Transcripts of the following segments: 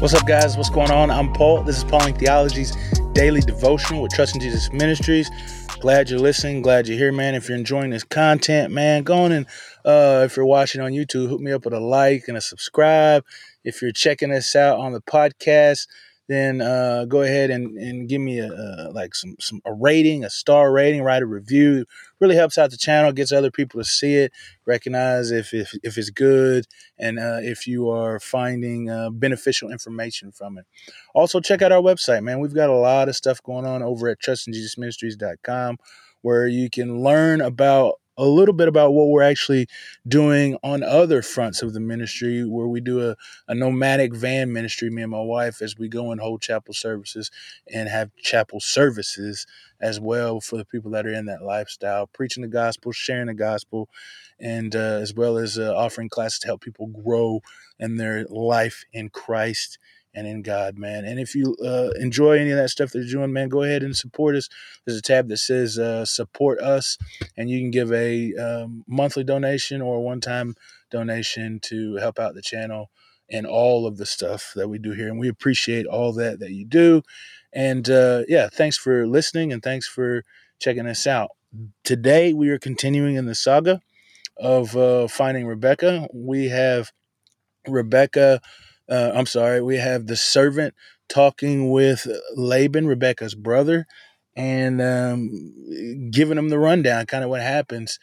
What's up, guys? What's going on? I'm Paul. This is Pauling Theology's daily devotional with Trust in Jesus Ministries. Glad you're listening. Glad you're here, man. If you're enjoying this content, man, go on and uh, if you're watching on YouTube, hook me up with a like and a subscribe. If you're checking us out on the podcast, then uh, go ahead and, and give me a, a, like some some a rating, a star rating, write a review. Really helps out the channel, gets other people to see it, recognize if if, if it's good, and uh, if you are finding uh, beneficial information from it. Also, check out our website, man. We've got a lot of stuff going on over at trustinjesusministries.com where you can learn about a little bit about what we're actually doing on other fronts of the ministry, where we do a, a nomadic van ministry, me and my wife, as we go and hold chapel services and have chapel services as well for the people that are in that lifestyle, preaching the gospel, sharing the gospel, and uh, as well as uh, offering classes to help people grow in their life in Christ and in God, man. And if you uh, enjoy any of that stuff that you're doing, man, go ahead and support us. There's a tab that says uh, support us, and you can give a um, monthly donation or a one time donation to help out the channel and all of the stuff that we do here. And we appreciate all that that you do. And uh, yeah, thanks for listening and thanks for checking us out. Today, we are continuing in the saga of uh, finding Rebekah. We have Rebekah uh, I'm sorry, we have the servant talking with Laban, Rebekah's brother, and um, giving him the rundown, kind of what happens.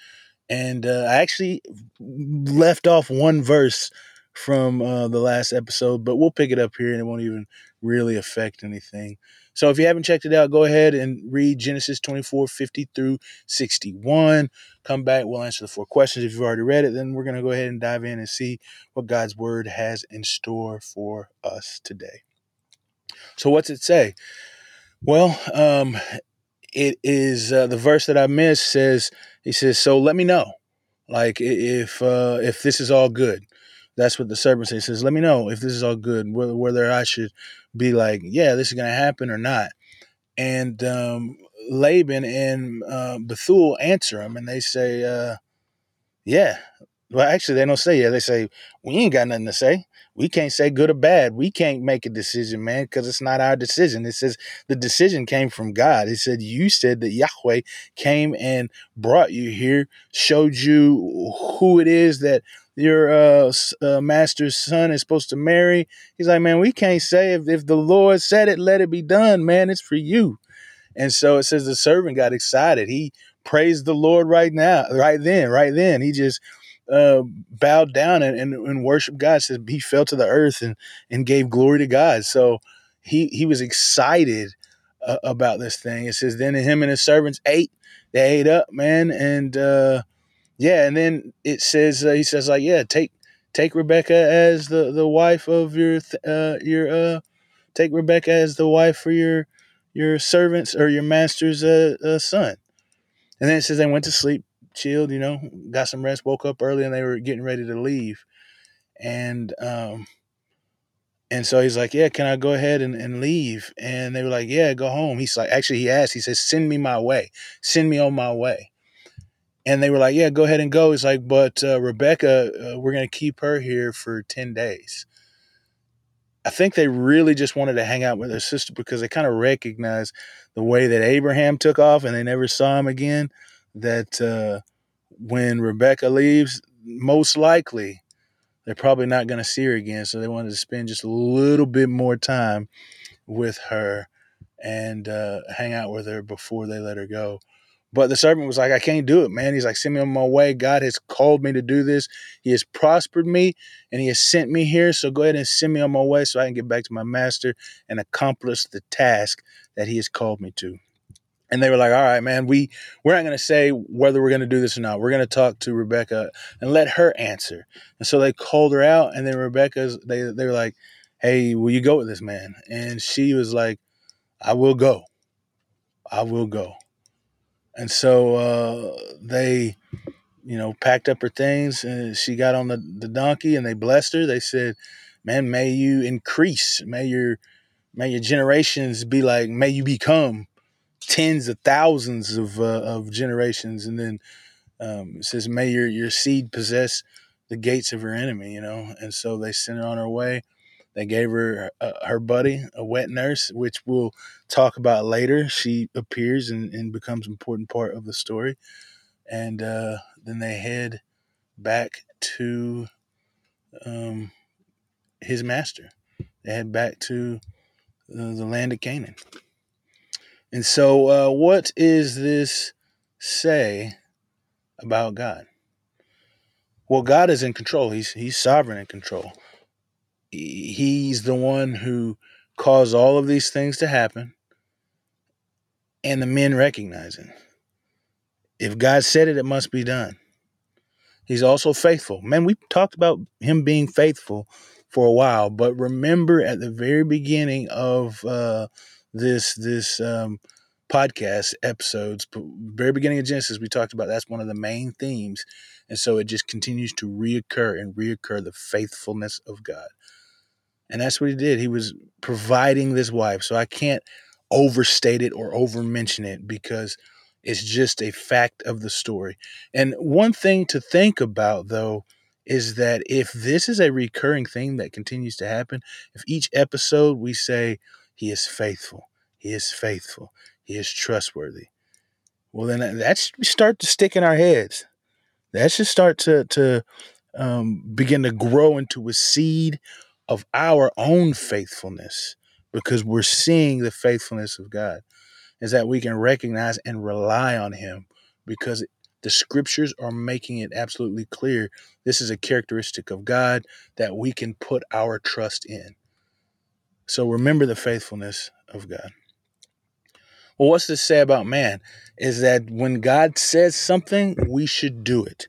And uh, I actually left off one verse from uh, the last episode, but we'll pick it up here and it won't even really affect anything. So if you haven't checked it out, go ahead and read Genesis 24 50 through 61. Come back, we'll answer the four questions. If you've already read it, then we're going to go ahead and dive in and see what God's word has in store for us today. So, what's it say? Well, um, it is uh, the verse that I missed says, He says, So let me know, like if uh, if this is all good. That's what the servant says. Says, Let me know if this is all good, whether, I should be like, yeah, this is going to happen or not. And um, Laban and uh, Bethuel answer him and they say, uh, yeah. Well, actually, they don't say yeah. They say, we ain't got nothing to say. We can't say good or bad. We can't make a decision, man, because it's not our decision. It says the decision came from God. It said, You said that Yahweh came and brought you here, showed you who it is that your uh, uh, master's son is supposed to marry. He's like, man, we can't say if, if the Lord said it, let it be done, man. It's for you. And so it says the servant got excited. He praised the Lord right now, right then, right then. He just uh, bowed down and, and, and worshiped God. Says he fell to the earth and, and gave glory to God. So he, he was excited uh, about this thing. It says, then him and his servants ate. They ate up, man. And, uh, yeah, and then it says uh, he says like, yeah, take take Rebekah as the the wife of your uh your uh take Rebekah as the wife for your your servants or your master's uh, uh, son. And then it says they went to sleep, chilled, you know, got some rest, woke up early, and they were getting ready to leave. And um, and so he's like, yeah, can I go ahead and, and leave? And they were like, yeah, go home. He's like, actually, he asked, he says, send me my way, send me on my way and they were like, "Yeah, go ahead and go." It's like, but uh, Rebekah, uh, we're going to keep her here for ten days. I think they really just wanted to hang out with their sister because they kind of recognized the way that Abraham took off, and they never saw him again. That uh, when Rebekah leaves, most likely they're probably not going to see her again. So they wanted to spend just a little bit more time with her and uh, hang out with her before they let her go. But the servant was like, I can't do it, man. He's like, send me on my way. God has called me to do this. He has prospered me and he has sent me here. So go ahead and send me on my way so I can get back to my master and accomplish the task that he has called me to. And they were like, all right, man, we, we're not going to say whether we're going to do this or not. We're going to talk to Rebekah and let her answer. And so they called her out. And then Rebekah's, they, they were like, hey, will you go with this man? And she was like, I will go. I will go. And so uh, they, you know, packed up her things and she got on the, the donkey and they blessed her. They said, Man, may you increase. May your may your generations be like, may you become tens of thousands of uh, of generations. And then um, it says, May your, your seed possess the gates of her enemy, you know. And so they sent her on her way. They gave her uh, her buddy, a wet nurse, which we'll talk about later. She appears and, and becomes an important part of the story. And uh, then they head back to um, his master. They head back to uh, the land of Canaan. And so, uh, what is this say about God? Well, God is in control. He's He's sovereign in control. He's the one who caused all of these things to happen, and the men recognize it. If God said it, it must be done. He's also faithful. Man, we talked about him being faithful for a while, but remember at the very beginning of uh, this this um, podcast episodes, very beginning of Genesis, we talked about that's one of the main themes, and so it just continues to reoccur and reoccur the faithfulness of God, and that's what he did. He was providing this wife, so I can't overstate it or over mention it because it's just a fact of the story. And one thing to think about, though, is that if this is a recurring thing that continues to happen, if each episode we say, He is faithful, He is faithful, He is trustworthy, well, then that should start to stick in our heads. That should start to, to um, begin to grow into a seed of our own faithfulness because we're seeing the faithfulness of God is that we can recognize and rely on him because the scriptures are making it absolutely clear this is a characteristic of God that we can put our trust in. So remember the faithfulness of God. Well, what's this say about man? Is that when God says something, we should do it.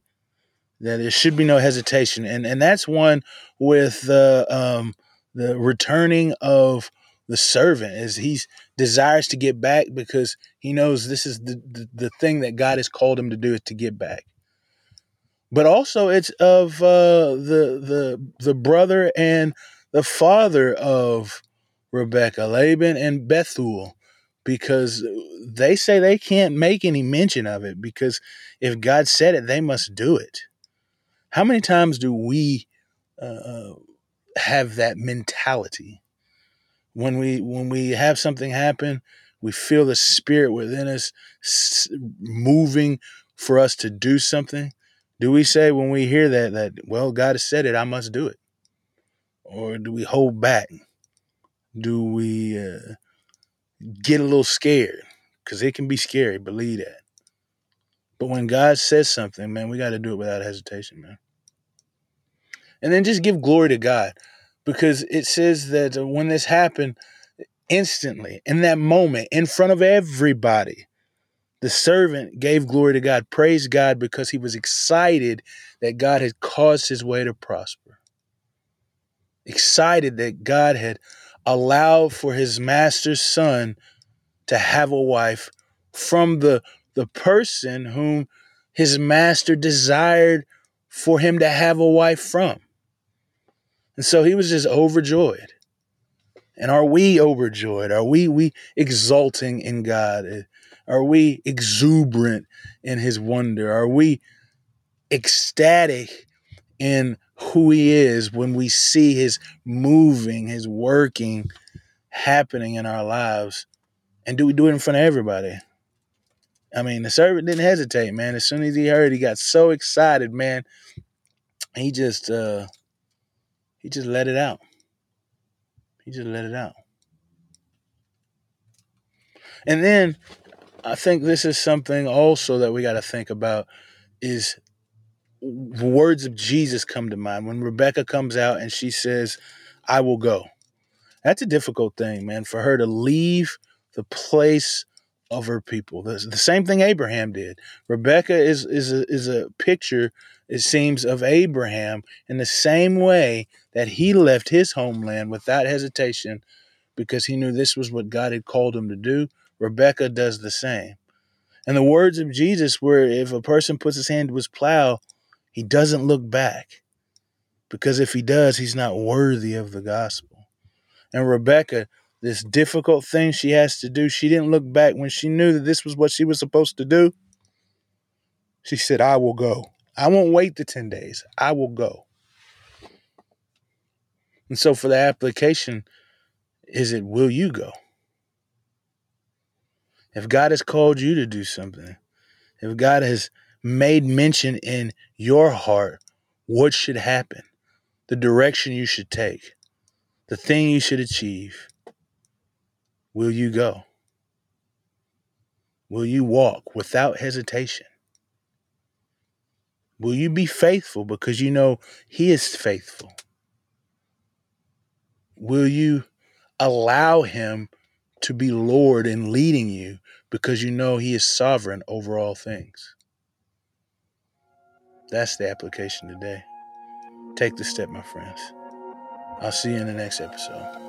That there should be no hesitation, and and that's one with the um, the returning of the servant is he's desires to get back because he knows this is the, the, the thing that God has called him to do is to get back. But also it's of uh, the the the brother and the father of Rebekah, Laban and Bethuel, because they say they can't make any mention of it because if God said it, they must do it. How many times do we uh, uh have that mentality? when we when we have something happen we feel the spirit within us moving for us to do something. Do we say when we hear that that well god has said it i must do it or do we hold back? Do we uh, get a little scared? Because it can be scary believe that but when god says something man we got to do it without hesitation man and then just give glory to god because it says that when this happened, instantly, in that moment, in front of everybody, the servant gave glory to God, praised God because he was excited that God had caused his way to prosper. Excited that God had allowed for his master's son to have a wife from the, the person whom his master desired for him to have a wife from. And so he was just overjoyed. And are we overjoyed? Are we we exulting in God? Are we exuberant in his wonder? Are we ecstatic in who he is when we see his moving, his working happening in our lives? And do we do it in front of everybody? I mean, the servant didn't hesitate, man. As soon as he heard, he got so excited, man. He just uh he just let it out. He just let it out. And then I think this is something also that we got to think about is words of Jesus come to mind when Rebekah comes out and she says, "I will go." That's a difficult thing, man, for her to leave the place of her people. The, the same thing Abraham did. Rebekah is is a, is a picture, it seems, of Abraham in the same way that he left his homeland without hesitation because he knew this was what God had called him to do. Rebekah does the same. And the words of Jesus were if a person puts his hand to his plow, he doesn't look back. Because if he does, he's not worthy of the gospel. And Rebekah this difficult thing she has to do. She didn't look back when she knew that this was what she was supposed to do. She said, I will go. I won't wait the 10 days. I will go. And so for the application, is it will you go? If God has called you to do something, if God has made mention in your heart what should happen, the direction you should take, the thing you should achieve, will you go? Will you walk without hesitation? Will you be faithful because you know He is faithful? Will you allow Him to be Lord and leading you because you know He is sovereign over all things? That's the application today. Take the step, my friends. I'll see you in the next episode.